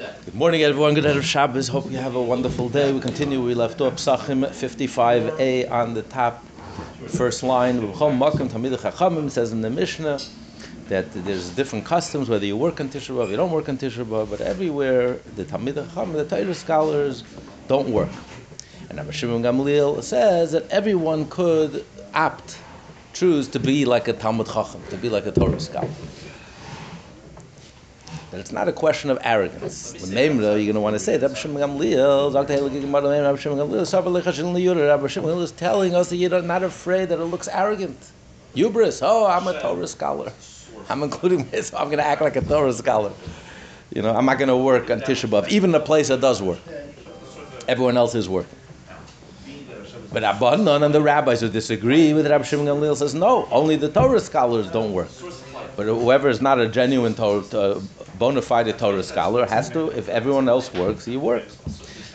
Good morning, everyone. Good of Shabbos. Hope you have a wonderful day. We continue. We left off Pesachim 55a on the top, first line. It says in the Mishnah that there's different customs, whether you work on Tisha B'Av, you don't work on Tisha B'Av, but everywhere the Talmid Chacham, the Torah scholars don't work. And Rabbi Shimon Gamliel says that everyone could opt, choose to be like a Talmid Chacham, to be like a Torah scholar that it's not a question of arrogance. When Memra, you're going to want to say that Rabbi Shimon Gamliel, Rabbi Shimon is telling us that you're not afraid that it looks arrogant. Hubris, oh, I'm a Torah scholar. I'm including myself, I'm going to act like a Torah scholar. You know, I'm not going to work on Tisha B'Av, even a place that does work. Everyone else is working. But Rabbanan and the rabbis who disagree with Rabbi Shimon Gamliel says, no, only the Torah scholars don't work. But whoever is not a genuine Torah, uh, bona fide Torah scholar has to, if everyone else works, he works.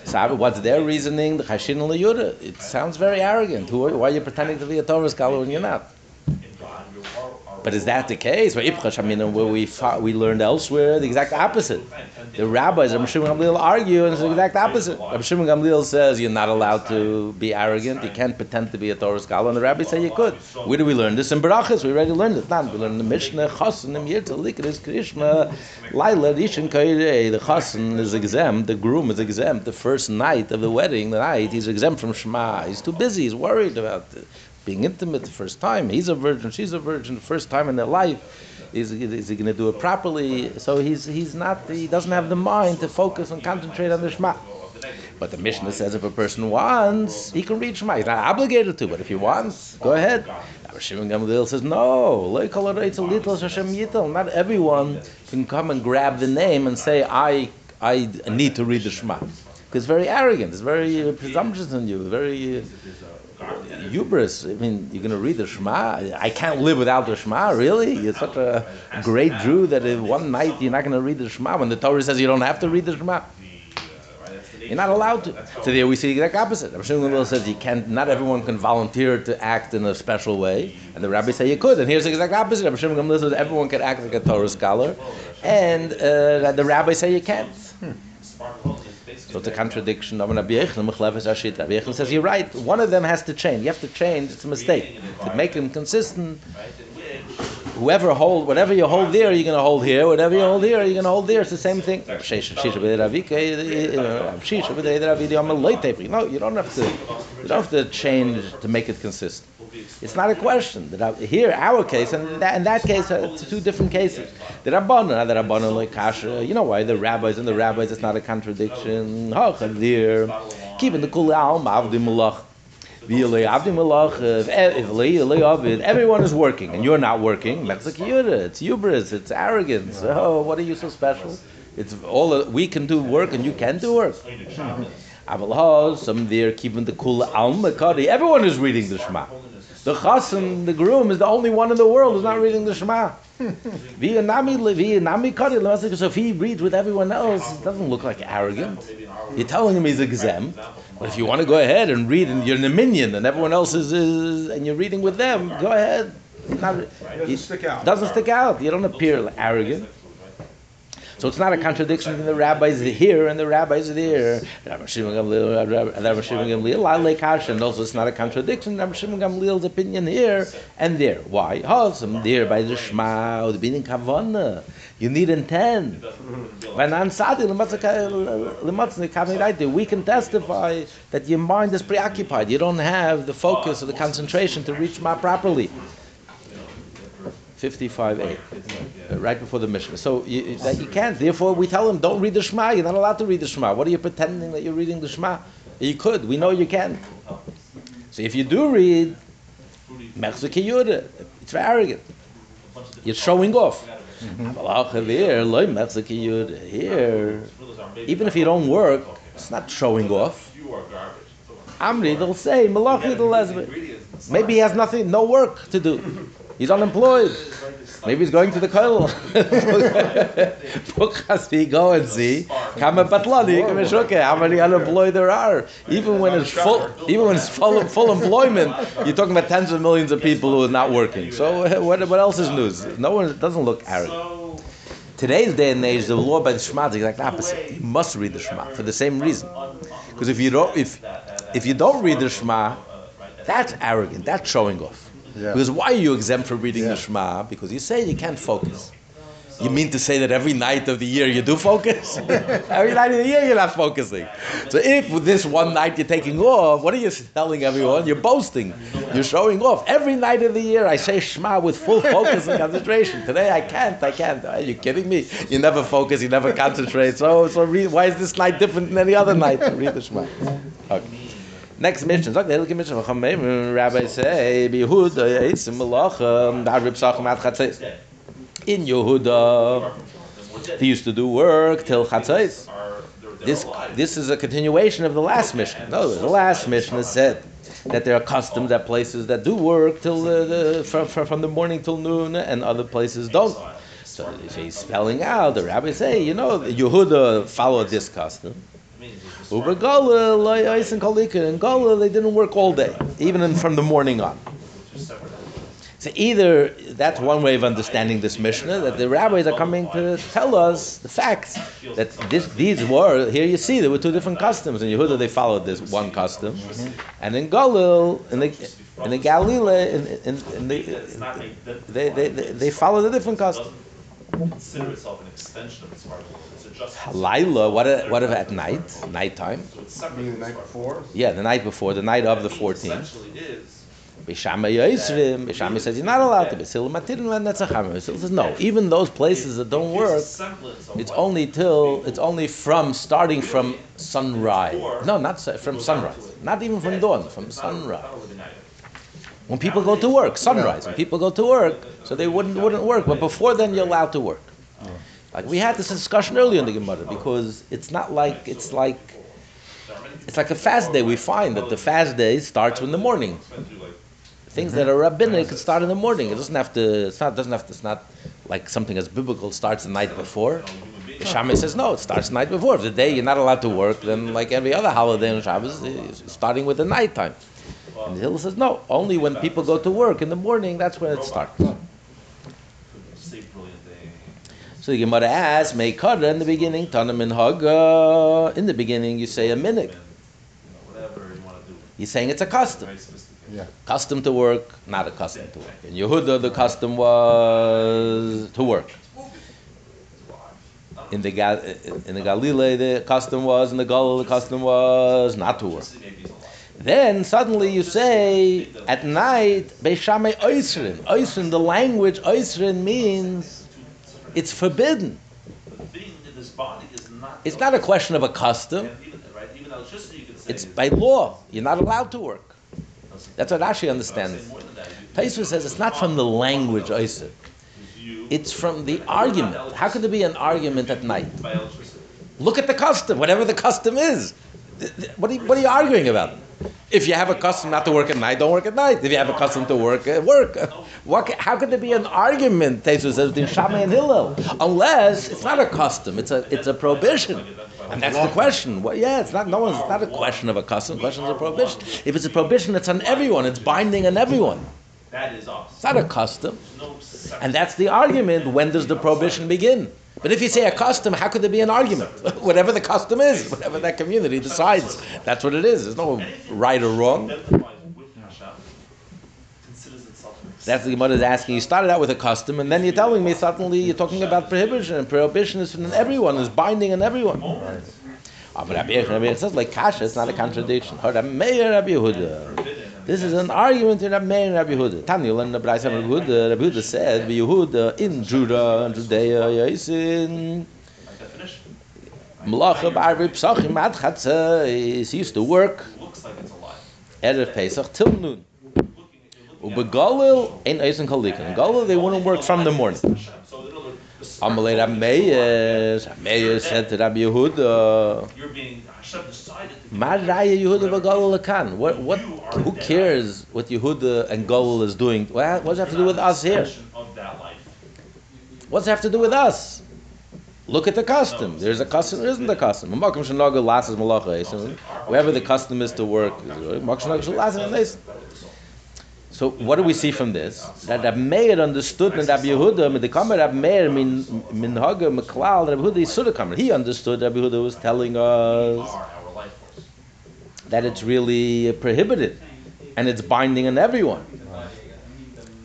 So what's their reasoning? The It sounds very arrogant. Who, why are you pretending to be a Torah scholar when you're not? But is that the case? I mean, where we fought, we learned elsewhere the exact opposite. The rabbis, Rabbi Shimon Gamliel, argue, and it's the exact opposite. Rabbi Shimon Gamliel says you're not allowed to be arrogant. You can't pretend to be a Torah scholar, and the rabbis say you could. Where do we learn this in Berachas? We already learned it. Not we learned the Mishnah. Chasen Yirtel Likris Krishna Laila Rishon Kairei. The Chasen is exempt. The groom is exempt. The first night of the wedding, the night he's exempt from Shema. He's too busy. He's worried about it being intimate the first time. He's a virgin, she's a virgin, first time in their life. Is, is he going to do it properly? So he's, he's not, he doesn't have the mind to focus and concentrate on the Shema. But the Mishnah says if a person wants, he can read Shema. He's not obligated to, but if he wants, go ahead. Shimon Gamliel says, no, it's a little not everyone can come and grab the name and say, I, I need to read the Shema. It's very arrogant, it's very uh, presumptuous in you, very uh, hubris. I mean, you're going to read the Shema. I can't live without the Shema. Really, you're such a great Jew that in one night you're not going to read the Shema when the Torah says you don't have to read the Shema. You're not allowed to. So there we see the exact opposite. Rabbi Shimon says you can't. Not everyone can volunteer to act in a special way, and the rabbis say you could. And here's the exact opposite. Rabbi Shimon says everyone can act like a Torah scholar, and uh, the rabbis say you can't. Hmm. So it's a contradiction of Rabbi Yechon. Rabbi says, you're right, one of them has to change. You have to change, it's a mistake. To make them consistent, whoever hold, whatever you hold there, you're going to hold here. Whatever you hold here, you're going to hold there. It's the same thing. No, you don't have to. You don't have to change to make it consistent. It's not a question. That here, our case, and that, in that case, uh, it's two different cases. The Rabbanon, the Rabbanon like kasha. You know why? The rabbis and the rabbis, it's not a contradiction. Keeping the kul alm avdi malach. Everyone is working, and you're not working. It's hubris. It's arrogance. Oh, what are you so special? It's all we can do work, and you can do work. Some there keeping the kul alma Everyone is reading the Shema. The chassan, the groom, is the only one in the world who's not reading the Shema. so if he reads with everyone else, it doesn't look like arrogant. You're telling him he's exempt. But if you want to go ahead and read, and you're in a minyan, and everyone else is, is and you're reading with them, go ahead. Not, it doesn't stick out. Doesn't stick out. You don't appear arrogant. So it's not a contradiction between the rabbis here and the rabbis there. Rabbi Shimon Gamliel, and also it's not a contradiction. Rabbi Shimon Gamliel's opinion here and there. Why? Awesome. There by the Shema, the beginning Kavana. You need intent. We can testify that your mind is preoccupied. You don't have the focus or the concentration to reach Shema properly. 55a, uh, right before the Mishnah. So you, that you can't. Therefore, we tell them, don't read the Shema. You're not allowed to read the Shema. What are you pretending that you're reading the Shema? You could. We know you can. So if you do read, it's very arrogant. You're showing off. Here, even if you don't work, it's not showing off. Amri, they'll say, Maybe he has nothing, no work to do. He's unemployed. Maybe he's going to the kollel. go and see. How many unemployed there are? Even when it's full, even when it's full, full employment, you're talking about tens of millions of people who are not working. So uh, what, what else is news? No one doesn't look arrogant. Today's day and age, the law by the Shema is the exact opposite. You must read the Shema for the same reason. Because if you don't, if if you don't read the Shema, that's arrogant. That's showing off. Yeah. Because why are you exempt from reading Yeah. the Shema? Because you say you can't focus. You mean to say that every night of the year you do focus? every night of the year you're not focusing. So if this one night you're taking off, what are you telling everyone? You're boasting. You're showing off. Every night of the year I say Shema with full focus and concentration. Today I can't. I can't. Are you kidding me? You never focus. You never concentrate. So so read, why is this night different than any other night? Read the Shema. Okay. Next Mishnah. Sag der Hilke mission von Chaim. Rabbi say, Yehuda, Yitzim Melachim, da Rib Sachem at Chatzais. In Yehuda, he used to do work till Chatzais. This, this is a continuation of the last Mishnah. No, the last Mishnah is said that there are customs at places that do work till the, the from, from, the morning till noon, and other places don't. So if he's spelling out, the rabbis say, you know, Yehuda followed this custom. Uber Loyais and Kalika, and Gola, they didn't work all day, even in, from the morning on. So either that's one way of understanding this Mishnah, that the rabbis are coming to tell us the facts, that this, these were, here you see, there were two different customs. In Yehuda, they followed this one custom, and in Galil, in the, in the Galilee, in, in, in the, they, they, they, they followed a different custom. consider itself an extension of heart. It's. Laila, what, what if at night, nighttime? So it's separate. Meaning from the night before? Yeah, the night before, the night of the 14th. Essentially is. Bishama Yisrim, Bishama says you're not allowed to be. Sil Matirin and Netzacham. Sil says no. Even those places that don't It gives a work, it's only till it's only from starting from sunrise. No, not from sunrise. Not even from dawn. From it's not a- sunrise. not a living item. When people go to work, sunrise. When people go to work, so they wouldn't wouldn't work. But before then, you're allowed to work. Like we had this discussion earlier in the Gemara because it's not like it's like it's like a fast day. We find that the fast day starts in the morning. Things that are rabbinic can start in the morning. It doesn't have to. It's not. Doesn't have to. It's not like something as biblical starts the night before. The Shammai says no. It starts the night before. If the day you're not allowed to work, then like every other holiday in Shabbos, starting with the nighttime. And the Hill says no. Only when people go to work in the morning, that's when it starts. could say brilliant thing. So the Gemara asks, "Meikara in the beginning, Tanam in Haga." In the beginning, you say a minig. You know, whatever you want to do. You're saying it's a custom. Yeah. Custom to work, not a custom to work. In Yehuda, the custom was to work. In the Gal- in the Galilee, the custom was, in the Galilee, the custom was not to work. Maybe it's a lot. Then suddenly you say at night, Beishamei Oisrin. Oisrin, the language Oisrin means it's forbidden. Being in this body is not. It's not a question of a custom. Even, right, even electricity, you could say. It's by law. You're not allowed to work. That's what Rashi understands. say more than that. You- Taisva says it's not from the language. You- It's from the argument. How could there be an argument at night? Look at the custom, whatever the custom is. What are you, what are you arguing about? If you have a custom not to work at night, don't work at night. If you have a custom to work, uh, work. What, how could there be an argument, Tesu says, between Shammai and Hillel? Unless it's not a custom, it's a, it's a prohibition. And that's the question. Well, yeah, it's not, no one's, it's not a question of a custom, the question is a prohibition. If it's a prohibition, it's on everyone, it's binding on everyone. That is us. It's not a custom. And that's the argument. When does the prohibition begin? But if you say a custom, how could there be an argument? whatever the custom is, whatever that community decides, that's what it is. There's no right or wrong. That's the Gemara is asking. You started out with a custom, and then you're telling me suddenly you're talking about prohibition. And prohibition is from everyone, is binding on everyone. Ah, but Rabbi says like kasha, it's not a contradiction. Rabbi Meir, Rabbi Yehuda. This is an argument in Rabbi Meir and Rabbi Yehuda. Tanya and the and Rabbi Yehuda. Rabbi Yehuda said, Yehuda in Judah and Judea, Yaisin. Malacha b'arvi psachim ad chatzais. He used to work It looks like it's alive. Erev Pesach till noon. Looking at, you're looking at Ubegalil ain't eisen kalikin. In Galil they wouldn't work from the morning. Hashem. So in other words, the Amalei Rabbi Meir. Rabbi Meir said to Rabbi Yehuda, You're being Hashem decided to raya Yehuda v'Galil lekan. What, what, who cares what Yehuda and Galil is doing? What, what does it have to do with us here? extension Of that life. What's it have to do with us? Look at the custom. There's a custom, there isn't a custom. Makom shenaga lasses malacha eisen. Wherever the custom is to work, So what do we see from this? That Rab Meir understood that Rabbi Yehuda, the Kamer Rab Meir min min Hager Meklal Rab Yehuda Kamer. He understood Rabbi Yehuda was telling us that it's really prohibited and it's binding on everyone.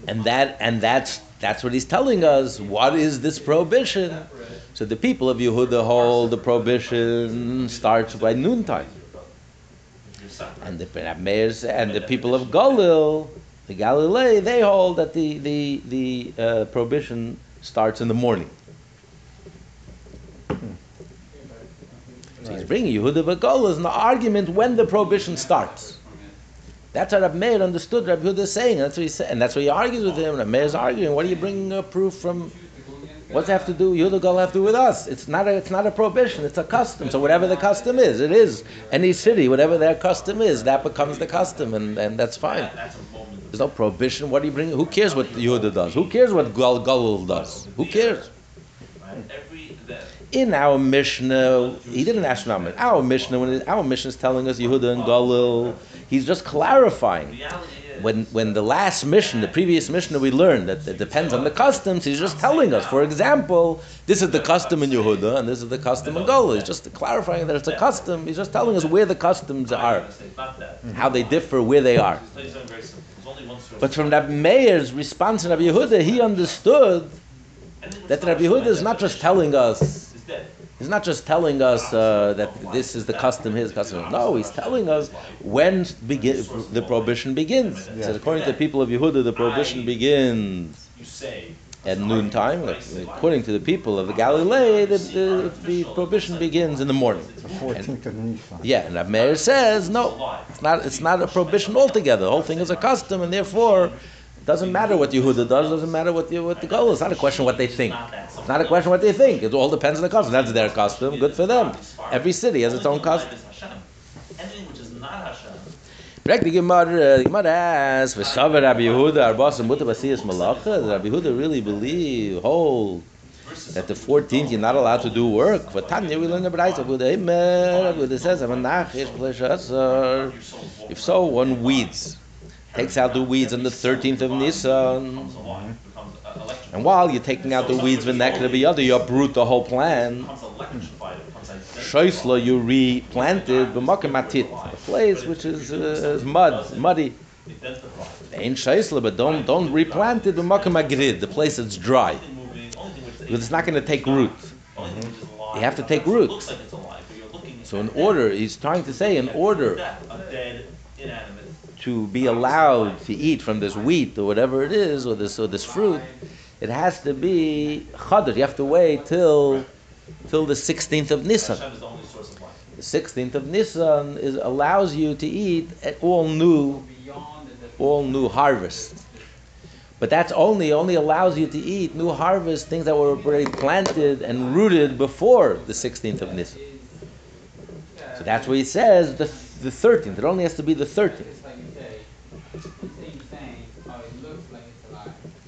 And that and that's that's what he's telling us. What is this prohibition? So the people of Yehuda hold the prohibition starts by noontime. And the and the people of Galil, the Galilee, they hold that the the the uh, prohibition starts in the morning. So he's bringing Yehuda Bagolas in the argument when the prohibition starts. That's what Rab Meir understood Rab Yehuda is saying. That's what he said, and that's what he argues with him. Rab Meir's arguing. What are you bringing a proof from? What's it have to do? Yehuda Gal have to do with us? It's not a it's not a prohibition. It's a custom. So whatever the custom is, it is. Any city, whatever their custom is, that becomes the custom, and, and that's fine. There's no prohibition. What do you bring? Who cares what Yehuda does? Who cares what Gal does? Who cares? In our Mishnah, he didn't ask. Our Mishnah, when our Mishnah is telling us Yehuda and Galil, he's just clarifying. When when the last Mishnah, the previous Mishnah that we learned that it depends on the customs. He's just telling us. For example, this is the custom in Yehuda and this is the custom in Galil. He's just clarifying that it's a custom. He's just telling us where the customs are, how they differ, where they are. But from Rabbi Meir's response to Rabbi Yehuda, he understood that Rabbi Yehuda is not just telling us. He's not just telling us uh, that this is the custom, his custom. No, he's telling us when begin, the prohibition begins. He says, according to the people of Yehuda, the prohibition begins at noontime. According to the people of the Galilee, the, the, the prohibition begins in the morning. The fourteenth of Nisan. Yeah, and Rab Meir says, no, it's not, it's not a prohibition altogether. The whole thing is a custom, and therefore, doesn't matter what Yehuda does, doesn't matter what the, what the goal is. It's not a question what they think. It's not a question what they think. It all depends on the custom. That's their custom. Good for them. Every city has its own custom. Anything which is not Hashem. Correct uh, the Gemara. Asks, "V'shavar Rabbi Yehuda arbasa muta basiyas malacha." Does Rabbi Yehuda really believe, hold versus that the 14th you're not allowed to do work? For Tanya, we learn the Brayta. Rabbi Yehuda, Eimer. Rabbi Yehuda says, "Amanach yesh pleshasar." your soul is If so, one weeds, takes out the weeds on the 13th of Nisan. And while you're taking out the weeds, v'nekra you uproot the whole plant. Shoisla, you replanted b'makom atit, a place which is, uh, is mud, muddy. Ain't Shoisla, but don't don't replant it b'makom agrid, the place that's dry, because it's not going to take root. You have to take root. So in order, he's trying to say, in order that, a dead, inanimate. to be allowed to eat from this wheat or whatever it is, or this or this fruit, it has to be chadr. You have to wait till till the 16th of Nisan. The only source of life. The 16th of Nisan is allows you to eat at all new all new harvest. But that's only only allows you to eat new harvest things that were already planted and rooted before the 16th of Nisan. So that's what he says the the 13th. It only has to be the 13th.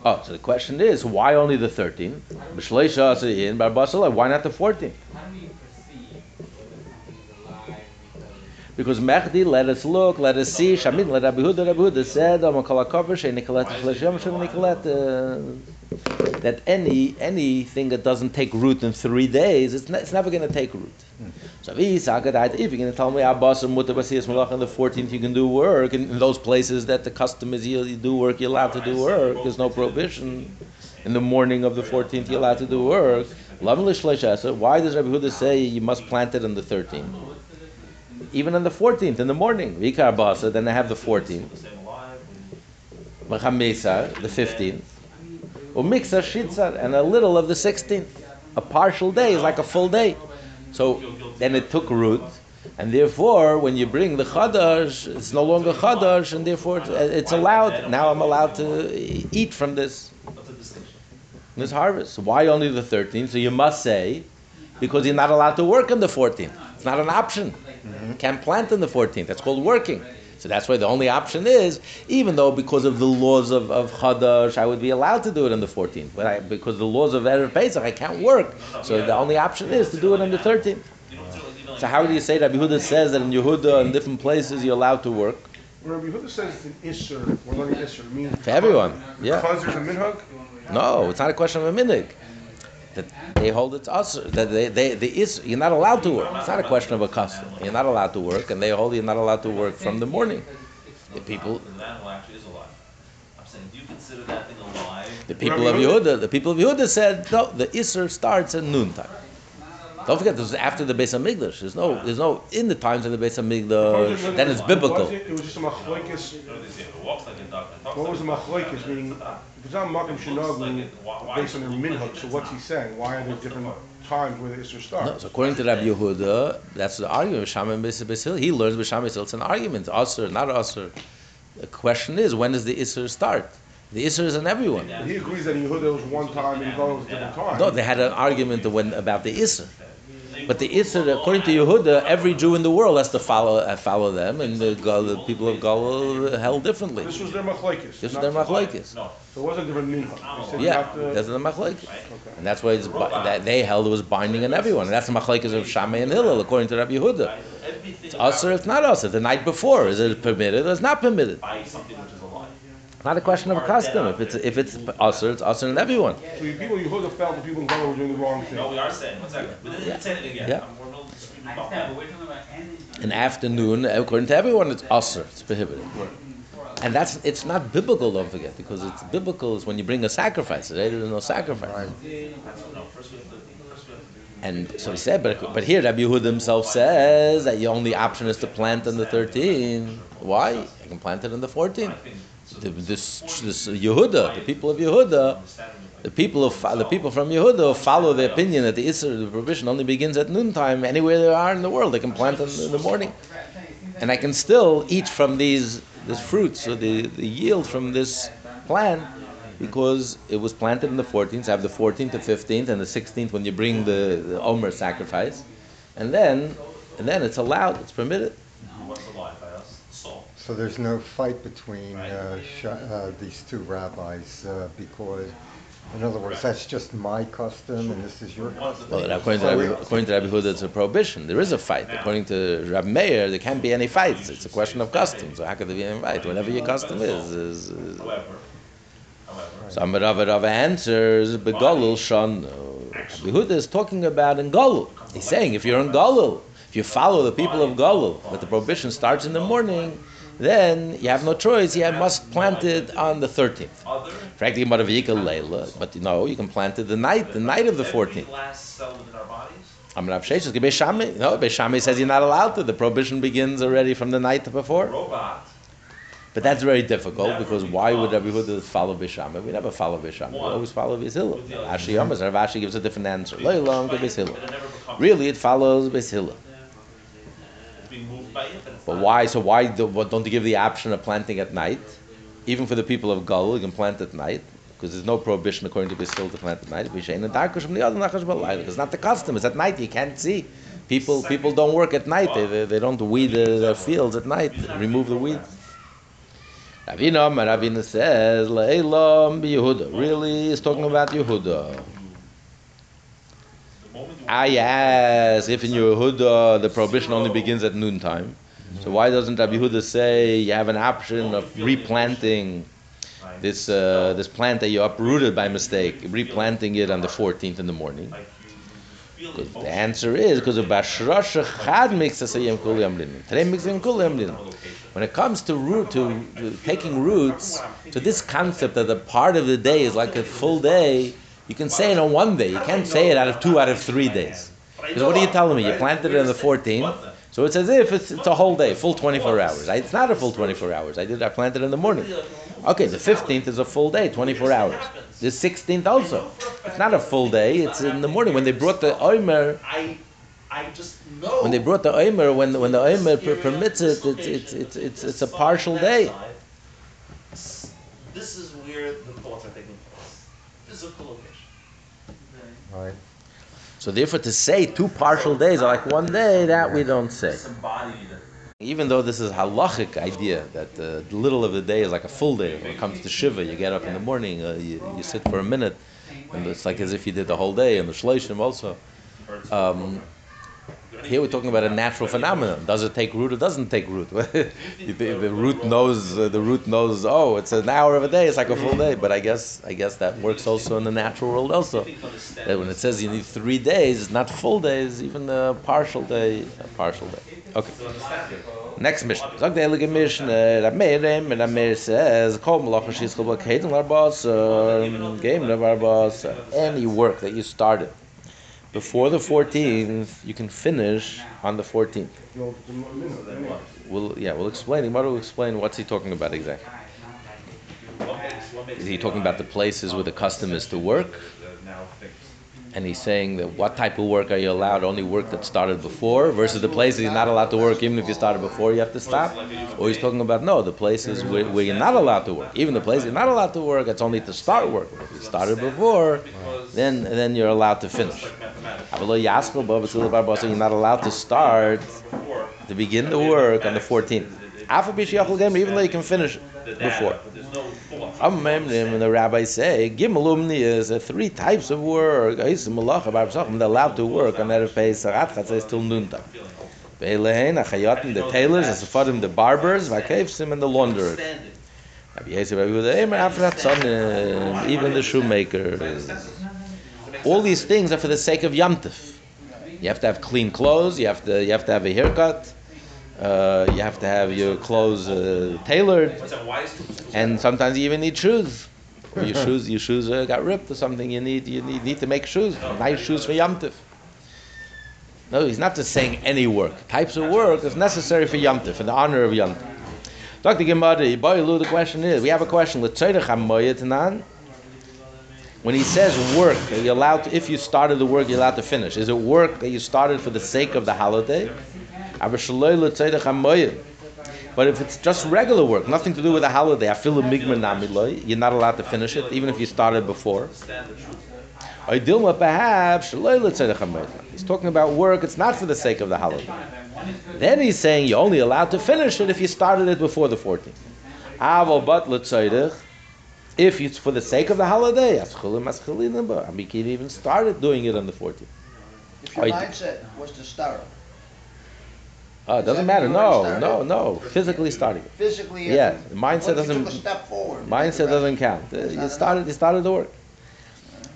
Oh, so the question is, why only the 13? B'shleisha in why not the 14th? Because Mechdi, let us look, let us see. Shamin, let Rabbi Huda, Rabbi Huda said, "Am kol hakover she'en nikolet shleishem she'en nikolet," that any anything that doesn't take root in three days, it's, ne- it's never going to take root. Hmm. So if you're going to tell me ah, Abbas and Malach on the 14th, you can do work in, in those places that the custom is you, you do work, you're allowed to do work. There's no prohibition. In the morning of the 14th, you're allowed to do work. Why does Rabbi Huda say you must plant it on the 13th? Even on the 14th in the morning, Vikar Basa, then I have the 14th. Staying. Machamesa, the 15th. Umixa Shitzar, and a little of the 16th. A partial day is like a full day. So then it took root, and therefore, when you bring the Chadash, it's no longer Chadash, and therefore it's, uh, it's allowed. Now I'm allowed to eat from this, What's the distinction? this harvest. Why only the 13th? So you must say, because you're not allowed to work on the 14th. It's not an option. You can't plant on the 14th. That's called working. So that's why the only option is, even though because of the laws of, of Chadash, I would be allowed to do it on the 14th. But I, because the laws of Erev Pesach, I can't work. So the only option is to do it on the 13th. You don't feel like even So how do you say that Yehuda says that in Yehuda and different places you're allowed to work? When Rabbi Yehuda says it's an Isser, we're learning Isser, means. For everyone, yeah. Because there's a minhag? No, it's not a question of a minig. That they hold it's us. That they, they, the is you're not allowed to work. It's not a question of a custom. You're not allowed to work, and they hold you're not allowed to work from the morning. The people, The animal actually is alive. I'm saying, do you consider that thing alive? the people of Yehuda, the people of Yehuda said no. The Isser starts at noontime. Don't forget, this is after the Beis Hamikdash. There's no, there's no in the times of the Beis Hamikdash. Then it's biblical. It was just a machlokes. You know, they say if it I'm a duck, it talks What was the like a duck. machlokes, meaning, if it's not makim shenaglu, based on their minhag, so what's he saying? Why are there different times where the Isser No, starts? so according to Rabbi Yehuda, that's the argument. B'Shamay and Beis Beis Hillel. He learns B'Shamay Beis Hillel. It's an argument. Usher, not usher. The question is, when does the Isser start? The Isser is in everyone. But He agrees that in Yehuda it was one time and in Golo it was a different time. No, they had an argument when, about the Isser. But the Isser, according to Yehuda, every Jew in the world has to follow uh, follow them, and the, Gal- the people of Gaul held differently. This was their machlokes. This is not- their machlekes. No, So it wasn't different minhag. They said you Yeah, that's the machlekes. Okay. And that's why it's, that they held it was binding on everyone. And that's the machlekes of Shammai and Hillel, according to Rabbi Yehuda. everything It's usher, it's not usher. The night before, is it permitted or it's not permitted? by something which is alive. Not a question of a custom. If it's if it's usher, it's usher in everyone. So you people in Yehuda felt the people in Golo were doing the wrong thing. No, thing. we are saying, one second, we didn't Yeah. say it again. Yeah. I'm- We're not disputing I about understand, that. but we're talking about any. In afternoon, according to everyone, it's usher. It's prohibited. And that's it's not biblical. Don't forget, because it's biblical is when you bring a sacrifice. Today there's no sacrifice. No, first we have to, first we have to do. And so he said, but but here Rabbi Yehuda himself says that the only option is to plant on the 13. Why? You can plant it on the 14. The, this this Yehuda, the people of Yehuda, the people of the people from Yehuda follow the opinion that the Isser, the prohibition, only begins at noontime. Anywhere they are in the world, they can plant in, the morning, and I can still eat from these this fruit, so the, the yield from this plant, because it was planted in the 14th. So I have the 14th, the 15th, and the 16th when you bring the, the Omer sacrifice, and then and then it's allowed, it's permitted. What's alive by us? Salt. So there's no fight between uh, sh- uh, these two rabbis uh, because, in other words, that's just my custom and this is your custom. Well, according to Rabbi, according to Rabbi Huda, it's a prohibition. There is a fight. According to Rabbi Meir, there can't be any fights. It's a question of custom. So how could there be any fight? Whatever your custom is, is. is However, however, so Amar Rava Rava answers, "Begolul shon." Rabbi Huda is talking about in Golul. He's saying if you're in Golul, if you follow the people of Golul, but the prohibition starts in the morning, then you have no choice. You must plant it on the 13th. other. Frankly, Leila, but no, you can plant it the night, the night of the 14th. Every last cell within our bodies. I'm Rav Sheshes. Beis Shammai. No, Beis Shammai says you're not allowed to. The prohibition begins already from the night before. Robot. But that's very difficult because why would everybody follow Beis Shammai? We never follow Beis Shammai. We always follow Beis Hillel. Ashi Yomas, Rav Ashi gives a different answer. To. Really, it follows Beis Hillel. It's being moved by it, but not. why? So why do, don't you give the option of planting at night? Even for the people of Galul, you can plant at night. Because there's no prohibition according to Hillel to plant at night. It's not the custom. It's at night. You can't see. People people don't work at night. They, they, they don't weed uh, their fields at night. Remove the weeds. Ravina, Ravina says, Le'elam Yehuda. Really, he's talking about Yehuda. I ask if in Yehuda the prohibition only begins at noontime. So why doesn't Rabbi Yehuda say you have an option of replanting this uh, this plant that you uprooted by mistake, replanting it on the 14th in the morning? feel The answer is because of Bashrosh Chad mixes Yom Kul Yom. Today Kul Yom When it comes to root to, to taking roots, to this concept that a part of the day is like a full day, you can say it on one day. You can't say it out of two out of three days. Because what are you telling me? You planted it on the 14th, so it's as if it's, it's a whole day, full 24 hours. I, it's not a full 24 hours. I did I planted in the morning. Okay, the 15th is a full day, 24 hours. The 16th also. It's not a full day. It's in the morning when they brought the omer. I, just know. When they brought the omer, when when the omer per- permits it, it's it's it's it's, it's a partial day. This is where the thoughts are taking place. Physical location. Right. So therefore, to say two partial days are like one day, that we don't say. Even though this is halachic idea that the little of the day is like a full day. When it comes to shiva, you get up in the morning, uh, you, you sit for a minute, and it's like as if you did the whole day. And the shloshim also. Um, Here we're talking about a natural phenomenon. Does it take root or doesn't take root? the, the root knows. Uh, the root knows. Oh, it's an hour of a day. It's like a full day. But I guess I guess that works also in the natural world also. That when it says you need three days, not full days, even a partial day, a partial day. Okay. Next Mishnah. Meir says, Kol b'kedim larbas, larbas, any work that you started before the 14th, you can finish on the 14th. No, the minhag, the minhag. We'll, yeah, we'll explain. Gemara will explain what's he talking about exactly. Is he talking about the places where the custom is to work? And he's saying that what type of work are you allowed? Only work that started before, versus the places you're not allowed to work. Even if you started before, you have to stop. Or he's talking about no, the places where, where you're not allowed to work. Even the places you're not allowed to work, it's only to start work. If you started before, then then you're allowed to finish. You're not allowed to start to begin the work on the 14th. Afa Bishiyachol Gem, even though you can finish before. And the rabbis say Gimelumni is uh, three types of work. They're allowed to work on Erev Pesach. Atchat says till noontime. The tailors, the Sephardim, the barbers, Vakevsim, and the launderers. Even the shoemakers. All these things are for the sake of Yamtif. You have to have clean clothes. You have to you have to have a haircut. Uh, you have to have your clothes uh, tailored, and sometimes you even need shoes. Or your shoes your shoes uh, got ripped or something. You need you need, need to make shoes, nice shoes for Yamtif. No, he's not just saying any work. Types of work is necessary for Yamtif, for the honor of Yamtif. Dr. Gemara, Boilu, the question is, we have a question. When he says work, are you allowed to, if you started the work, you're allowed to finish. Is it work that you started for the sake of the holiday? But if it's just regular work, nothing to do with the holiday, migman namiloi, you're not allowed to finish it, even if you started before. He's talking about work, it's not for the sake of the holiday. Then he's saying you're only allowed to finish it if you started it before the 14th. Avo but l'tzoydech, if it's for the sake of the holiday, aschulim aschulin, but we can even started doing it on the 14th. If your mindset was to start Oh, it doesn't matter. No, no, no. Physically starting physically, Yeah, the mindset once doesn't- took a step forward. Mindset doesn't count. Uh, You not started. You started the work.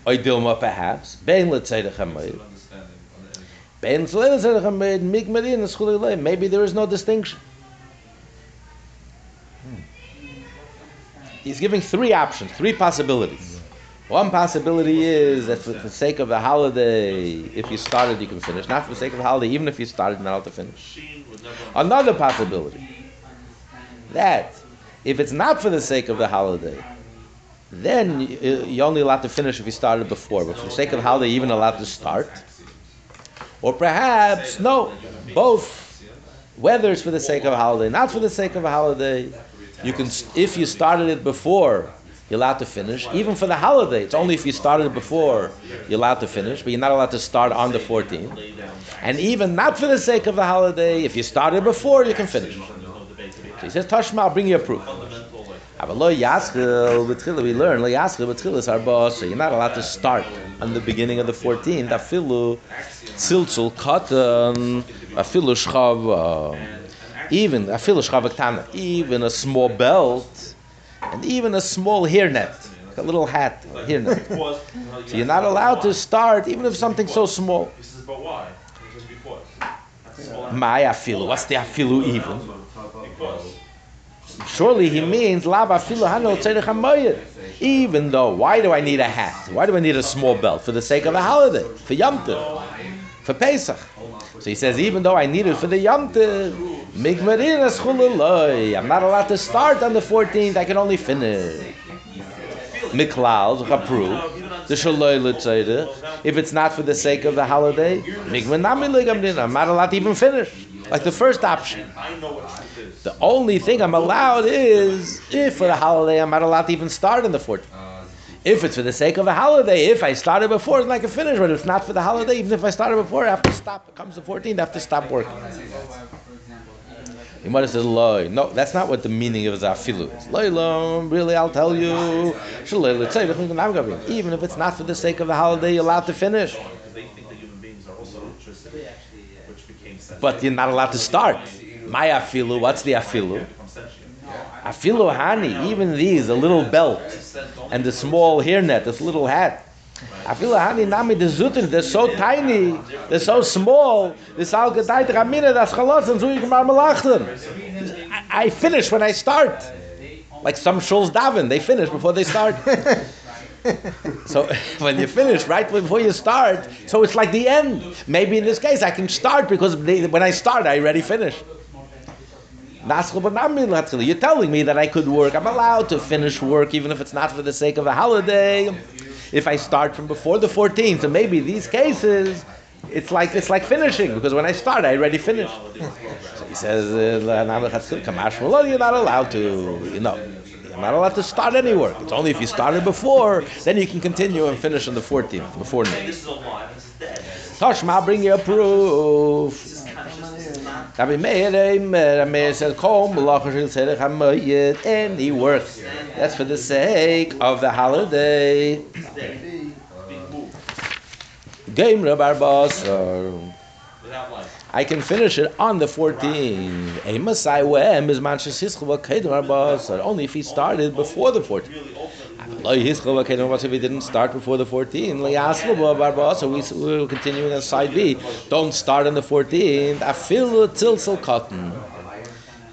Oidilma perhaps. Bein l'tzeidach hamayid. Bein l'tzeidach hamayid. Migmarin eschulilei. Maybe there is no distinction. He's giving three options, three possibilities. One possibility is that for the sake of the holiday, if you started, you can finish. Not for the sake of the holiday, even if you started, not allowed to finish. Another possibility that if it's not for the sake of the holiday, then you- you're only allowed to finish if you started before. But for the sake of the holiday, you're even allowed to start. Or perhaps, no, both. Whether it's for the sake of a holiday, not for the sake of a holiday, you can, if you started it before, you're allowed to finish. Even for the holiday, it's only if you started it before, you're allowed to finish, but you're not allowed to start on the 14th. And even not for the sake of the holiday, if you started before, you can finish. So he says, Tashma, I'll bring you a proof. Aber lo we learn, lo b'tchila is arba, so you're not allowed to start on the beginning of the 14th. Afilu tziltzul katan, afilu shchav, uh, even, afilu shchav ktana, even a small belt, and even a small hairnet, like a little hat, or hairnet. So you're not allowed to start, even if something so small. He says, but why? Because. My afilu, what's the afilu even? Because. Surely he means lab afilu hano tzedek hamoyed. Even though, why do I need a hat? Why do I need a small belt? For the sake of a holiday, for Yom Tov, for Pesach. So he says, even though I need it for the Yom Tov. I'm not allowed to start on the 14th. I can only finish. If it's not for the sake of the holiday. I'm not allowed to even finish. Like the first option. The only thing I'm allowed is if for the holiday I'm not allowed to even start on the 14th. If it's for the sake of a holiday, if I started before, then I can finish. But if it's not for the holiday, even if I started before, I have to stop. It comes the 14th, I have to stop working. Gemara says, "Loy." No, that's not what the meaning of zafilu is. Loy, lo, really, I'll tell you. Even if it's not for the sake of the holiday, you're allowed to finish. But you're not allowed to start. My afilu, what's the afilu? Afilu hani, even these, the little belt and the small hairnet, this little hat. Afilu hani nami the zutin, they're so tiny, they're so small. This al ramine das chalotzen so ich mal malachten. I I finish when I start. Like some shuls daven, they finish before they start. So when you finish right before you start, so it's like the end. Maybe in this case I can start because they, when I start I already finished. You're telling me that I could work. I'm allowed to finish work even if it's not for the sake of a holiday. If I start from before the 14th, so maybe these cases, it's like it's like finishing because when I start, I already finished. So he says, uh, "Kamash Malon, you're not allowed to, you know, you're not allowed to start any work. It's only if you started before, then you can continue and finish on the 14th before noon. Toshma, bring you a proof. Rabbi Meir, Meir says, "Kom malacha shel tzedek hamayit," and he works. That's for the sake of the holiday. Game Rabbi Basar. I can finish it on the 14th. A Masai wem is man shesischel v'kedem Rabbi Basar. Only if he started before the 14th. He didn't start before the 14th. Lo yaslu Rabbi Basar. We we're continuing on side B. Don't start on the 14th. Afilu tilsel cotton.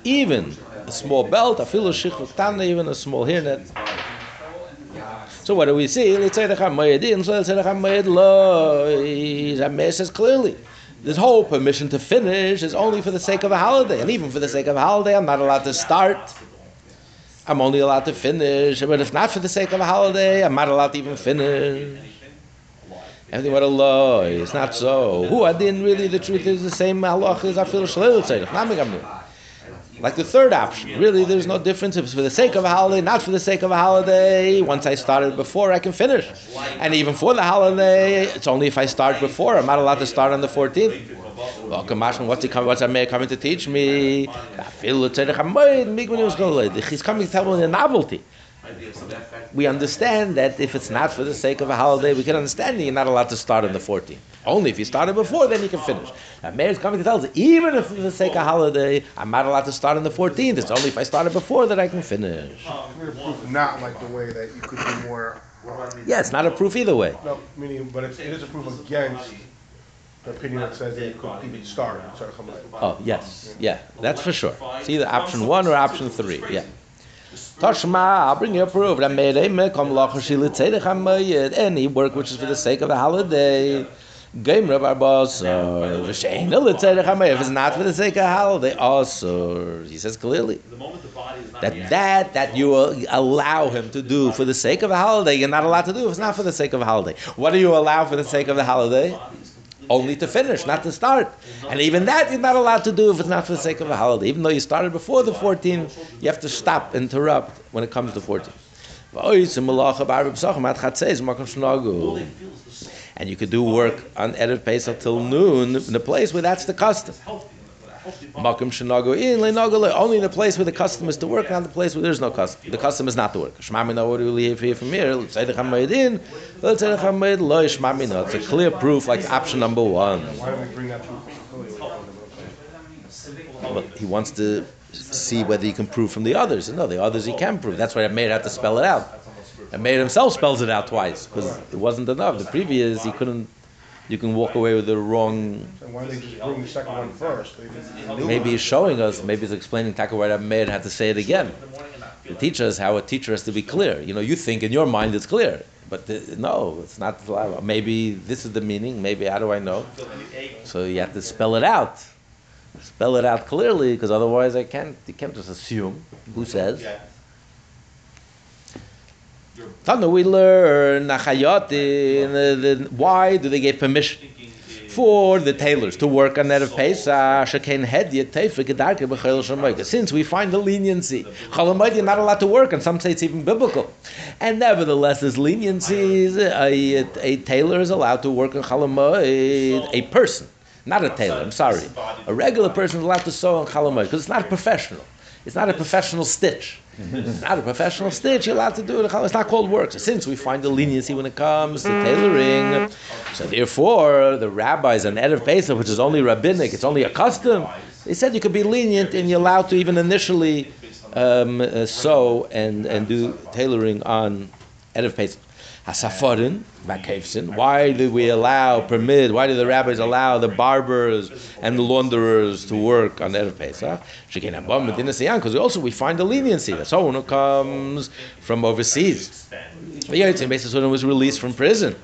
Even a small belt, I afilu shichel tana, even a small hairnet. So what do we see? Let's say the Chamayadin, so let's say the Chamayad says clearly. This whole permission to finish is only for the sake of a holiday. And even for the sake of a holiday, I'm not allowed to start. I'm only allowed to finish. But if not for the sake of a holiday, I'm not allowed to even finish. Everything what a law. It's not so. Who I didn't really the truth is the same halach as I feel shalil like the third option, really, there's no difference if it's for the sake of a holiday, not for the sake of a holiday. Once I started before, I can finish. And even for the holiday, it's only if I start before. I'm not allowed to start on the 14th. What's he coming? What's Amir coming to teach me? I feel it's He's coming to tell me a novelty. We understand that if it's not for the sake of a holiday, we can understand that you're not allowed to start on the 14th. Only if you started before, then you can finish. Now, Meir's coming to tell us, even if it's for the sake of a holiday, I'm not allowed to start on the 14th. It's only if I started before that I can finish. Not like the way that you could do more, Yeah, it's not a proof either way. no, meaning, but it's, it is a proof against opinion that says that you could even start, start Chamayim. Oh, yes. Yeah, that's for sure. It's either option one or option three. Yeah. Toshma, I'll bring you a proof. That made a come any work which is for the sake of the holiday. Game Rabbi Boss, if it's not for the sake of the holiday, also, he says clearly The moment the body is not that that that you will allow him to do for the sake of a holiday, you're not allowed to do if it's not for the sake of a holiday. What do you allow for the sake of the holiday? Only to finish, not to start. And even that you're not allowed to do if it's not for the sake of a holiday. Even though you started before the 14th, you have to stop, interrupt when it comes to 14. And you could do work on Erev Pesach till noon in a place where that's the custom. Makom shenago in lenago only in the place where the custom is to work, not the place where there's no custom. The custom is not to work. Shmamina, what do we here from here? Let's say the chamayid in. Let's say the chamayid lo shmamina. It's a clear proof, like option number one. Why don't we bring? But he wants to see whether he can prove from the others. No, the others he can prove. That's why Meir had to spell it out. And Meir himself spells it out twice because it wasn't enough. The previous he couldn't. You can walk away with the wrong. And why don't they just bring the second one first? Maybe he's showing us. Maybe he's explaining Taka why Meir had to say it again. to teach us how a teacher has to be clear. You know, you think in your mind it's clear, but the, no, it's not. Maybe this is the meaning. Maybe how do I know? So you have to spell it out. Spell it out clearly, because otherwise I can't. You can't just assume. Who says? Tana, we learn Nachayotin. Why do they give permission for the tailors to work on Pesach? Gedarke B'Chayil Shemoyka. Since we find the leniency, Chalamayit, you're not allowed to work, and some say it's even biblical. And nevertheless, there's leniencies. A, a tailor is allowed to work on Chalamayit. A person, not a tailor. I'm sorry. A regular person is allowed to sew on Chalamayit because it's not professional. It's not a professional stitch. It's not a professional stitch. You're allowed to do it. It's not called work. So since we find the leniency when it comes to tailoring, so therefore the rabbis on Erev Pesach, which is only rabbinic, it's only a custom. They said you could be lenient and you're allowed to even initially um, uh, sew and, and do tailoring on Erev Pesach. Hasafarin, Why did we allow, permit, why did the rabbis allow the barbers and the launderers to work on Erev Pesach? Because also we find the leniency that someone who comes from overseas. Yitzim Beisasurim was released from prison.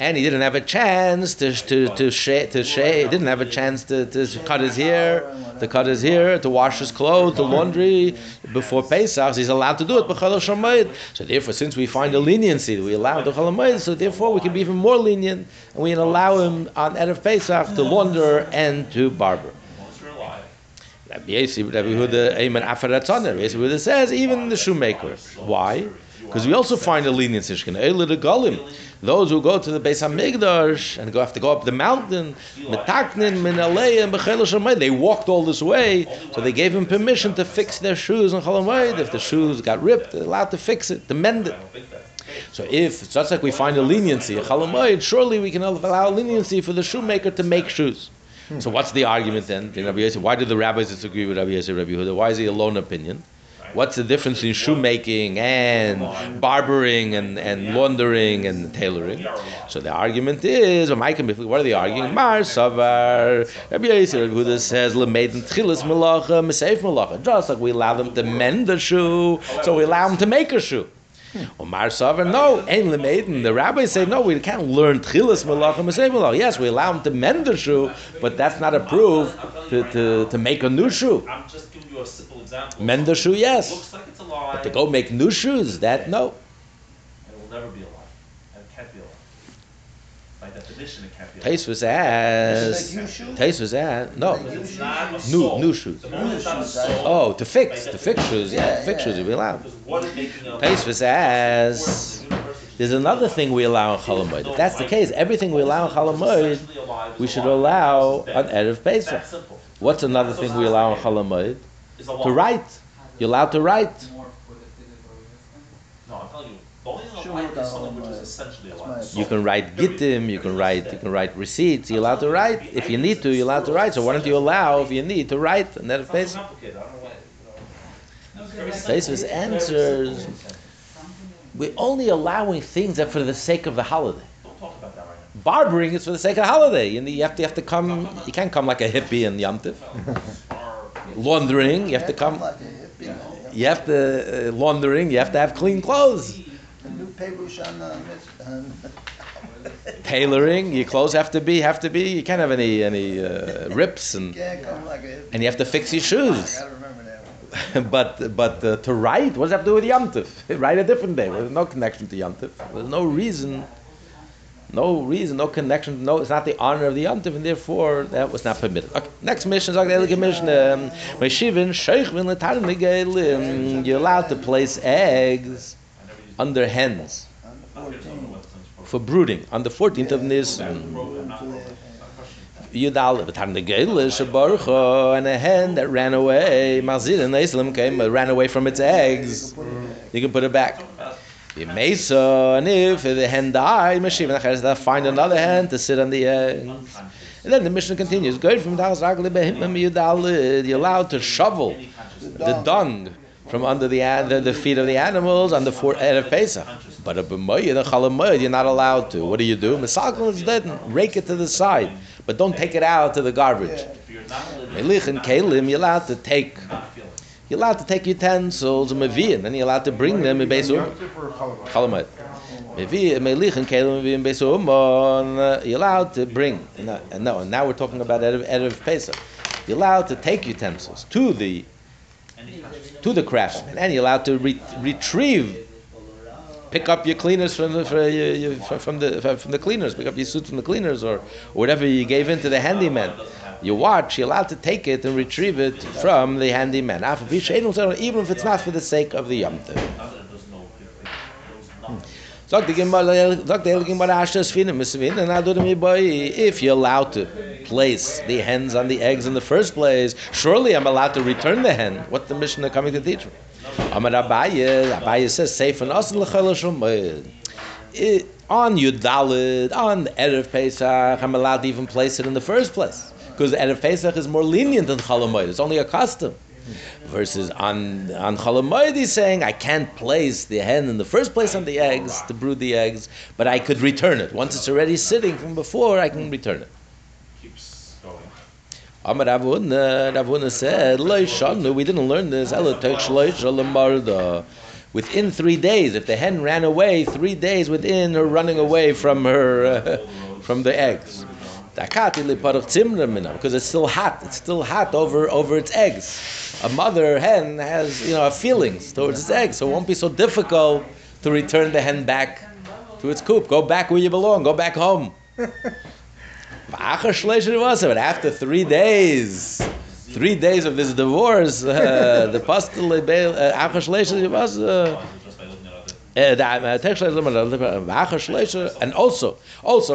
And he didn't have a chance to to to shave to shave. Didn't have a chance to, to cut his hair, to cut his hair, to wash his clothes, to laundry before Pesach. He's allowed to do it. So therefore, since we find a leniency, we allow the Chalamayid. So therefore, we can be even more lenient, and we allow him on erev Pesach to launder and to barber. Rabbi Yehuda says even the shoemaker. Why? Because we also find a leniency. Those who go to the Beis Hamikdash and go have to go up the mountain, they walked all this way, so they gave him permission to fix their shoes on Chalamayid. If the shoes got ripped, they're allowed to fix it, to mend it. So if just like we find a leniency, a Chalamayid, surely we can allow leniency for the shoemaker to make shoes. So what's the argument then? Why do the rabbis disagree with Rabbi Yosef, Rabbi Yehuda? Why is he a lone opinion? What's the difference in shoemaking and barbering and, and laundering and tailoring? So the argument is, what are they arguing? Mar Savar, Rabbi says, Tchilis. Just like we allow them to mend the shoe, so we allow them to make a shoe. Hmm. Omar Savar, no, ain't Lemeiden. The rabbis say, no, we can't learn Tchilis Malacha, Meseif Malacha. Yes, we allow him to mend the shoe, but that's not a proof to, to, to make a new shoe. I'm just giving you a simple example. Mend the shoe, yes. Looks like it's a lie. But to go make new shoes, that no. It will never be a lie. And it can't be a lie. By definition, it can't be a lie. Taste as Make new shoes? Taste was that no It's not a new new shoes. The moment it's not a soul, Oh, to fix to fix shoes, yeah, Yeah, fix shoes we allow. Because what is making a Taste was as there's another thing we allow in Chalamoid. If that's the case, everything we allow in Chalamoid, we should allow on erev Pesach. What's another thing we allow in Chalamoid? It's a lie. To write. You're allowed to write. You can write gittim. You can write. You can write receipts. You're allowed to write if you need to. You're allowed to write. So why don't you allow if you need to write on erev It's not too Pesach? complicated. I don't know why, you know. It's very Taste simple. was Very answers. We're only allowing things that for the sake of the holiday. Don't talk about that right now. Barbering is for the sake of the holiday. You, you have to you have to come. You can't come like a hippie in Yom Tov. Laundering, you have to come. Like a hippie, man. You have to uh, laundering. You have to have clean clothes. Tailoring, your clothes have to be have to be. You can't have any any uh, rips and like and you have to fix your shoes. but but uh, to write, what does that have to do with Yom Tov? write a different day. There's no connection to Yom Tov. There's no reason, no reason, no connection. No, it's not the honor of the Yom Tov, and therefore that was not permitted. Okay, next Mishnah is the Mishnah. Meshivin Sheichvin Letarim You're allowed to place eggs under hens the for brooding on the 14th of Nisan. Yudal Letarim Negelim Shabarucha and a hen that ran away. Mazir and Islam came uh, ran away from its eggs. You can put it back. So, and if the hen died, Nacharis, they'll find another hen to sit on the eggs. And then the Mishnah continues. Good from. You're allowed to shovel the dung from under the, the, the feet of the animals on the four end of Pesach. But a b'moyed, a chalamoyed, you're not allowed to. What do you do? Misakal is dead. Rake it to the side, but don't take it out to the garbage. Melich and kalim, you're allowed to take. You're allowed to take utensils and mevi, and then you're allowed to bring them in Beis Yom Um. Mevi, melich and kalim mevi in Beis Umon. uh, You're allowed to bring. No, no, now we're talking about erev, Pesach. You're allowed to take utensils to the to the craftsman, and you're allowed to re- retrieve, pick up your cleaners from the your, from the from the cleaners, pick up your suit from the cleaners, or, whatever you gave in to the handyman. Your watch, you're allowed to take it and retrieve it from the handyman. Even if it's not for the sake of the Yom. Sagt die Gemara, sagt die Gemara, Asher Sfina, Misvin, and Adur Mi Boy, if you're allowed to place the hens on the eggs in the first place, surely I'm allowed to return the hen. What the Mishnah coming to teach me? Amar Abaye, Abaye says, Seif and it, on Yudalid, on the Erev Pesach, I'm allowed to even place it in the first place. Because Erev Pesach is more lenient than Chalamoid. It's only a custom. Versus on on Chalamoid, saying, I can't place the hen in the first place on the eggs, to brood the eggs, but I could return it. Once it's already sitting from before, I can return it. Amar Rav Huna, said. We didn't learn this. Within three days, if the hen ran away, three days within her running away from her uh, from the eggs. Because it's still hot. It's still hot over over its eggs. A mother hen has you know feelings towards its eggs, so it won't be so difficult to return the hen back to its coop. Go back where you belong. Go back home. But after three days, three days of this divorce, uh, the pastor uh. Uh, uh, and also, also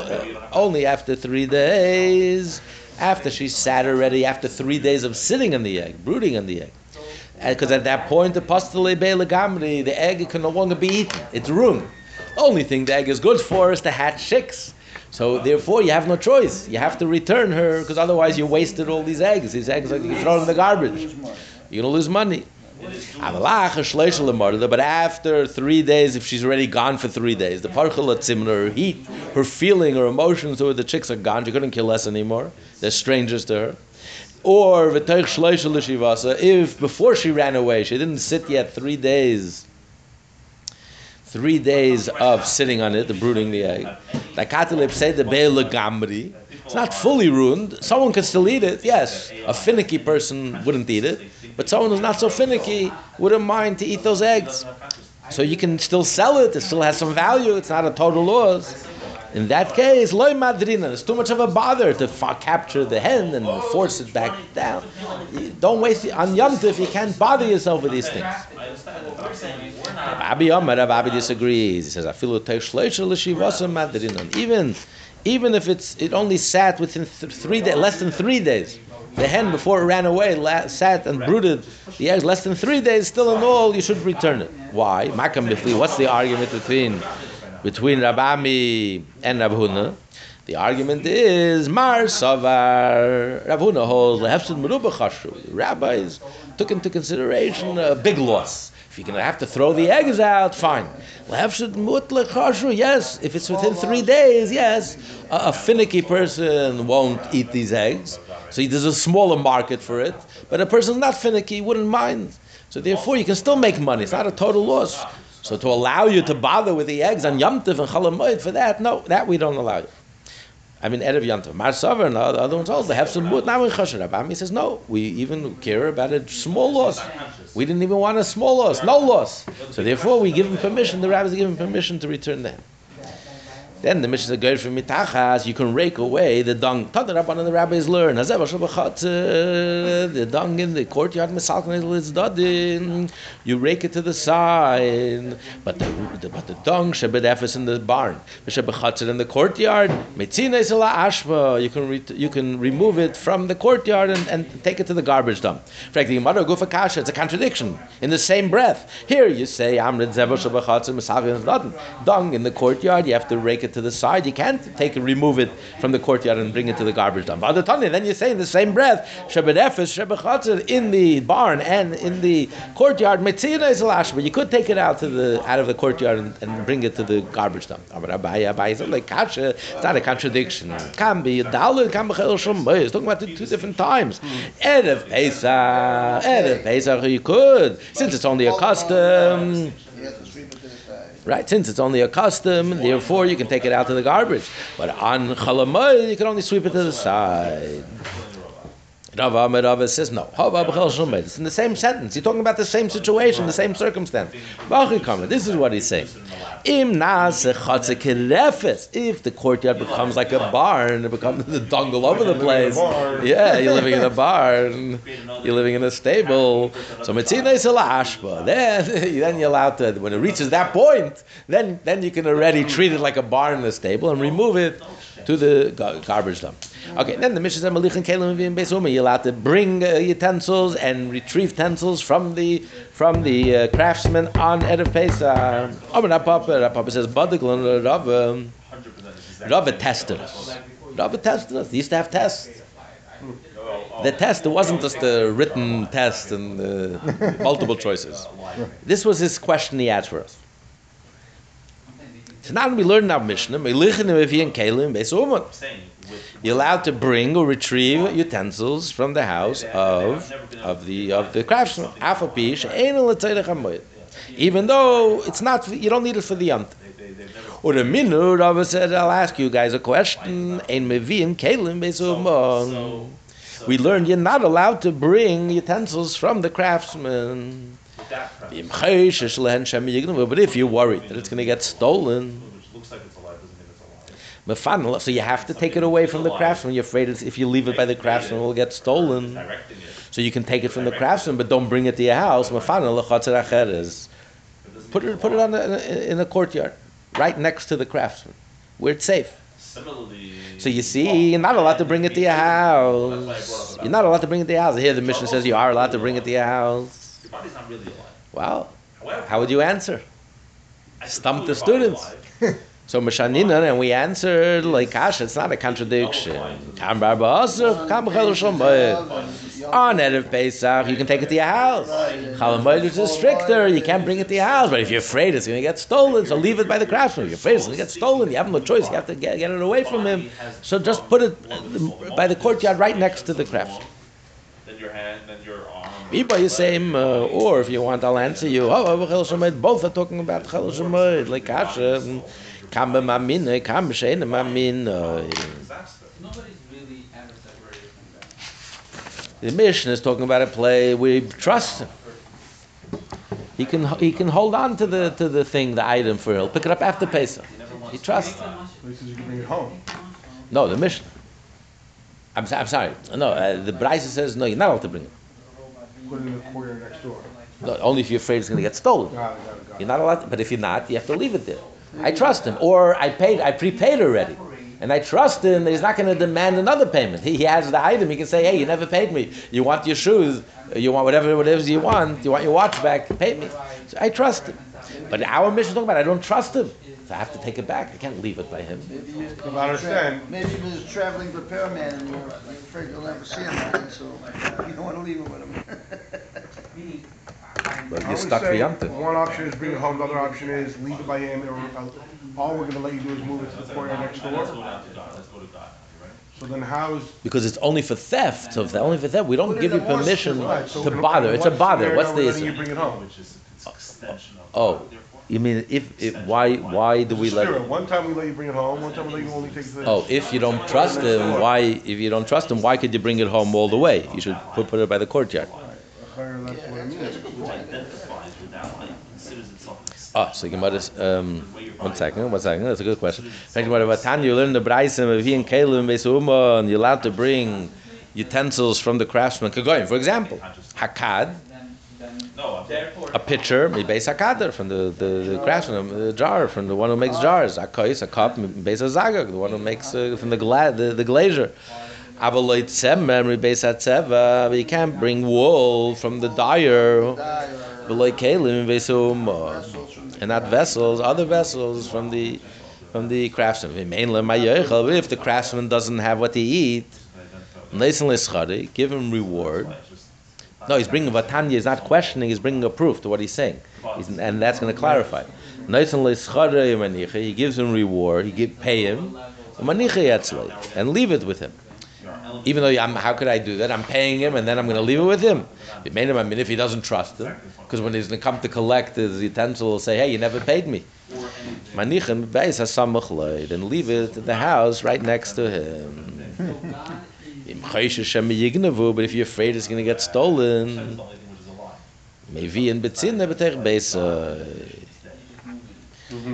uh, Only after three days, after she sat already, after three days of sitting in the egg, brooding in the egg. Because at that point, the pastele gamri, the egg can no longer be eaten. It's ruined. Only thing the egg is good for is to hatch chicks. So therefore, you have no choice. You have to return her because otherwise you wasted all these eggs. These eggs like you throw in the garbage. You're gonna lose money. But after three days, if she's already gone for three days, the parchal her heat, her feeling, her emotions toward the chicks are gone. She couldn't kill us anymore. They're strangers to her. Or if before she ran away, she didn't sit yet three days, three days of sitting on it, the brooding the egg. It's not fully ruined. Someone could still eat it. Yes, a finicky person wouldn't eat it, but someone who's not so finicky wouldn't mind to eat those eggs. So you can still sell it. It still has some value. It's not a total loss. In that case, loy madrina. It's too much of a bother to fa- capture the hen and force it back down. Don't waste on Yom Tov. You can't bother yourself with these things. Rabbi Yomer, Rav Abi disagrees. He says, "I feel madrinan." Even, even if it's it only sat within th- three days, less than three days. The hen before it ran away la- sat and brooded the eggs less than three days. Still in all, you should return it. Why? Makam bifli. What's the argument between between Rabbi Ami and Rav Huna? The argument is Mar Savar. Rav Huna holds lehefsid meruba. The rabbis took into consideration a big loss. If you're going to have to throw the eggs out, fine. Yes, if it's within three days, yes, a, a finicky person won't eat these eggs. So there's a smaller market for it. But a person not finicky wouldn't mind. So therefore, you can still make money. It's not a total loss. So to allow you to bother with the eggs on Yom Tov and Chol for that, no, that we don't allow you. I mean, Erev Yom Tov. Mar Savar and the other ones also, they have some wood. Now in Chosher Rabbi Ami says, no, we even care about a small loss. We didn't even want a small loss, no loss. So therefore, we give him permission, the rabbis give him permission to return them. Then the Mishnah goes from mitachas, you can rake away the dung. Tana Rabban and the rabbis learn. Hazeh uh, The dung in the courtyard. You rake it to the side. But the, but the dung shebedefes in the barn. V'shebechatz in the courtyard. Metzina is ashba. You can re, you can remove it from the courtyard and, and take it to the garbage dump. Frankly. It's a contradiction in the same breath. Here you say amrid zevo shebechatz misalkan it's dadin. Dung in the courtyard. You have to rake it to the side. You can't take and remove it from the courtyard and bring it to the garbage dump. Then you say in the same breath, Shebedefes, Shebechatzir, in the barn and in the courtyard, Metzina is but you could take it out to the out of the courtyard and, and bring it to the garbage dump. It's not a contradiction. Can be dalit, It's talking about two different times. Pesach, you could, since it's only a custom. Right, since it's only a custom, therefore you can take it out to the garbage. But on Chalamoy, you can only sweep it to the side. Rav Amar Rava says no. Hava b'chel shomed. It's in the same sentence. You're talking about the same situation, the same circumstance. This is what he's saying. Im nase chatze kerefes. If the courtyard becomes like a barn, it becomes the dung all over the place. Yeah, you're living in a barn. You're living in a stable. So mitzina is a ashba. Then, then you're allowed to. When it reaches that point, then then you can already treat it like a barn in a stable and remove it to the garbage dump. Okay, then the Mishnah says Malichin Kelim Vim Beis. You're allowed to bring uh, utensils and retrieve utensils from the from the uh, craftsman on Erev Pesach. Oh, but Papa, Papa says Badik Rav. um, Rava tested us. Rava tested us. They used to have tests. The test, it wasn't just a written test and uh, multiple choices. This was his question he asked for us. So now we learn our Mishnah, Melichin Mevi and Kalim Beis Uman. You're allowed to bring or retrieve utensils from the house of of the of the craftsman. Even though it's not, you don't need it for the never. Or the minu, Rava said, uh, I'll ask you guys a question. We learned you're not allowed to bring utensils from the craftsman. But if you're worried that it's going to get stolen, which looks like it's alive, doesn't mean it's alive. So you have to take it away from the craftsman. You're afraid if you leave it by the craftsman, it will get stolen. So you can take it from the craftsman, but don't bring it to your house. Mefanel lechatzer acheres. Put it, put it on the, in a courtyard, right next to the craftsman, where it's safe. So you see, you're not allowed to bring it to your house. You're not allowed to bring it to your house. Here the Mishnah says you are allowed to bring it to your house. Alive. Well, how would you answer? Stump the students. So Mashanina, and we answered like Kasha, it's not a contradiction. Kam barba asr, kam b'ed. On Erev Pesach, you can take it to your house. Chalamoid is stricter, you can't bring it to your house. But if you're afraid it's going to get stolen, so leave it by the craftsman. If you're afraid it's going to get stolen, you have no choice, you have to get, get it away from him. So just put it by the courtyard right next to the craftsman. Then your hand, then your say, uh, or if you want, I'll answer you. Oh, both are talking about Chel like Kasha. Kam kam. Nobody's really ever separated from that. The Mishnah is talking about a play we trust him. He can he can hold on to the to the thing, the item for he'll pick it up after Pesach. He trusts. him. No, the Mishnah. I'm, I'm sorry. No, uh, the Braisa says no. You're not allowed to bring it. Put it in the courtyard next door. No, only if you're afraid it's going to get stolen. Got it, got it, got You're not allowed. To, but if you're not, you have to leave it there. I trust him, or I paid. I prepaid already, and I trust him that he's not going to demand another payment. He, he has the item. He can say, "Hey, you never paid me. You want your shoes? You want whatever whatever you want. You want your watch back? Pay me." So I trust him. But our Mishnah is talking about I don't trust him, so I have to take it back. I can't leave it by him. Maybe you- But I understand. Maybe he's a traveling repairman and you're you're afraid you'll never see him again, so you don't wanna leave it with him. But you're stuck for say Yom Tov. One option is bring it home, the other option is leave it by him, or uh, all we're gonna let you do is move it to the courtyard next door. down to God, let's go to So then how's, Because it's only for theft. So if they're only for theft, we don't give you in the permission right, so to bother. It's a bother. What's the we're you issue? bring it home? Which is it's extension of. Oh, therefore. You mean if, if why why do we let? Spirit, one time we let you bring it home, one time we let you only take the. Oh, if you don't trust him, why? If you don't trust him, why could you bring it home all the way? You should put, put it by the courtyard. Higher, that's what I mean. Which identifies without, like, considers itself. an Oh, so Gemara is, um, one second, one second, that's a good question. Thank you, Gemara. Tanya, you learn the Braisim of he and Kalim Besuma, and you're allowed to bring utensils from the craftsman. Kagoyim, for example, Hakad, a pitcher, Beis Hakadar, from the, the, the craftsman, the jar, from the one who makes jars. A kois, a cup, Beis Zagag, the one who makes, uh, from the, gla- the, the glazier. Avaloit Tzemer, Beis Hatzeva, but you can't bring wool from the dyer. Beloy Kalim Besuma. and not vessels, other vessels from the from the craftsman. Mainly mayochel. If the craftsman doesn't have what to eat, Neisen leschari, give him reward. No, he's bringing Vatanya. He's not questioning. He's bringing a proof to what he's saying, he's, and that's going to clarify. He gives him reward. He give pay him. And leave it with him. Even though I'm, how could I do that? I'm paying him, and then I'm going to leave it with him. It made him. I mean, if he doesn't trust him, because when he's going to come to collect his utensil, he'll say, "Hey, you never paid me." Loyd, and leave it at the house right next to him. Im chayshe shem yignevu, but if you're afraid it's going to get stolen, the only thing which is alive. maybe in betzin betech beis.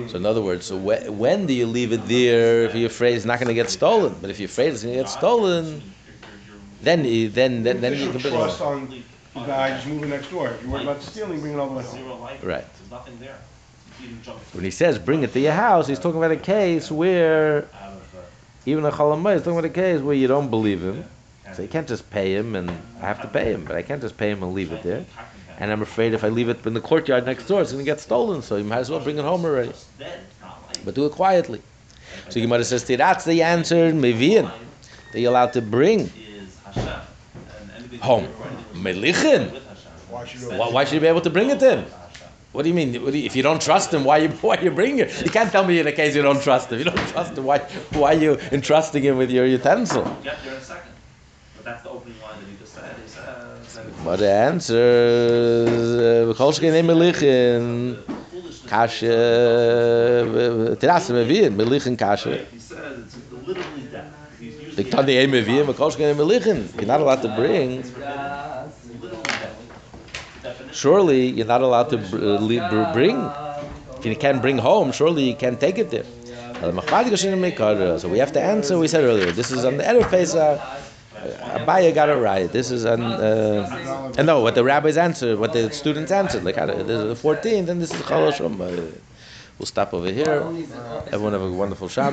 So in other words, so when, when do you leave it there if you're afraid it's not going to get stolen? But if you're afraid it's going to get stolen, then you- then then, then you can bring it Trust home. on the guy just moving next door. If you're worried about stealing, bring it all the way home. Right. There's nothing there. You can even jump When he says bring it to your house, he's talking about a case where out of, uh, even a Chalamayis, talking about a case where you don't believe him, so you can't just pay him and I have to pay him, but I can't just pay him and leave it there. And I'm afraid if I leave it in the courtyard next door, it's going to get stolen, so you might as well bring it home already. Then, not like. But do it quietly. So you might Gemara says, that's the answer, Mevian, that you're allowed to bring Is Hashem. And anything. home. Melichin. Why should you? Why, why should you be able to bring it to him? What do you mean? What do you, if you don't trust him, why you why you bring it? You can't tell me in a case you don't trust him. You don't trust him. Why why are you entrusting him with your utensil? Get there in a second. But that's the opening line that he just said. Says. that uh, But the answer is uh, "V'kol shekeinei melichin kasha uh, terasa meviin melichin kasha. He says it's literally death. He's using. The tani ei meviin v'kol shekeinei melichin. You're not allowed to bring. Surely you're not allowed to uh, br- bring. If you can't bring home, surely you can't take it there. So we have to answer. We said earlier. This is on the Erev Pesach. Abaye got it right. This is. Uh, and no, what the rabbis answered, what the students answered. Like, this is the 14th, and this is Chaloshim. Uh, we'll stop over here. Everyone have a wonderful Shabbat.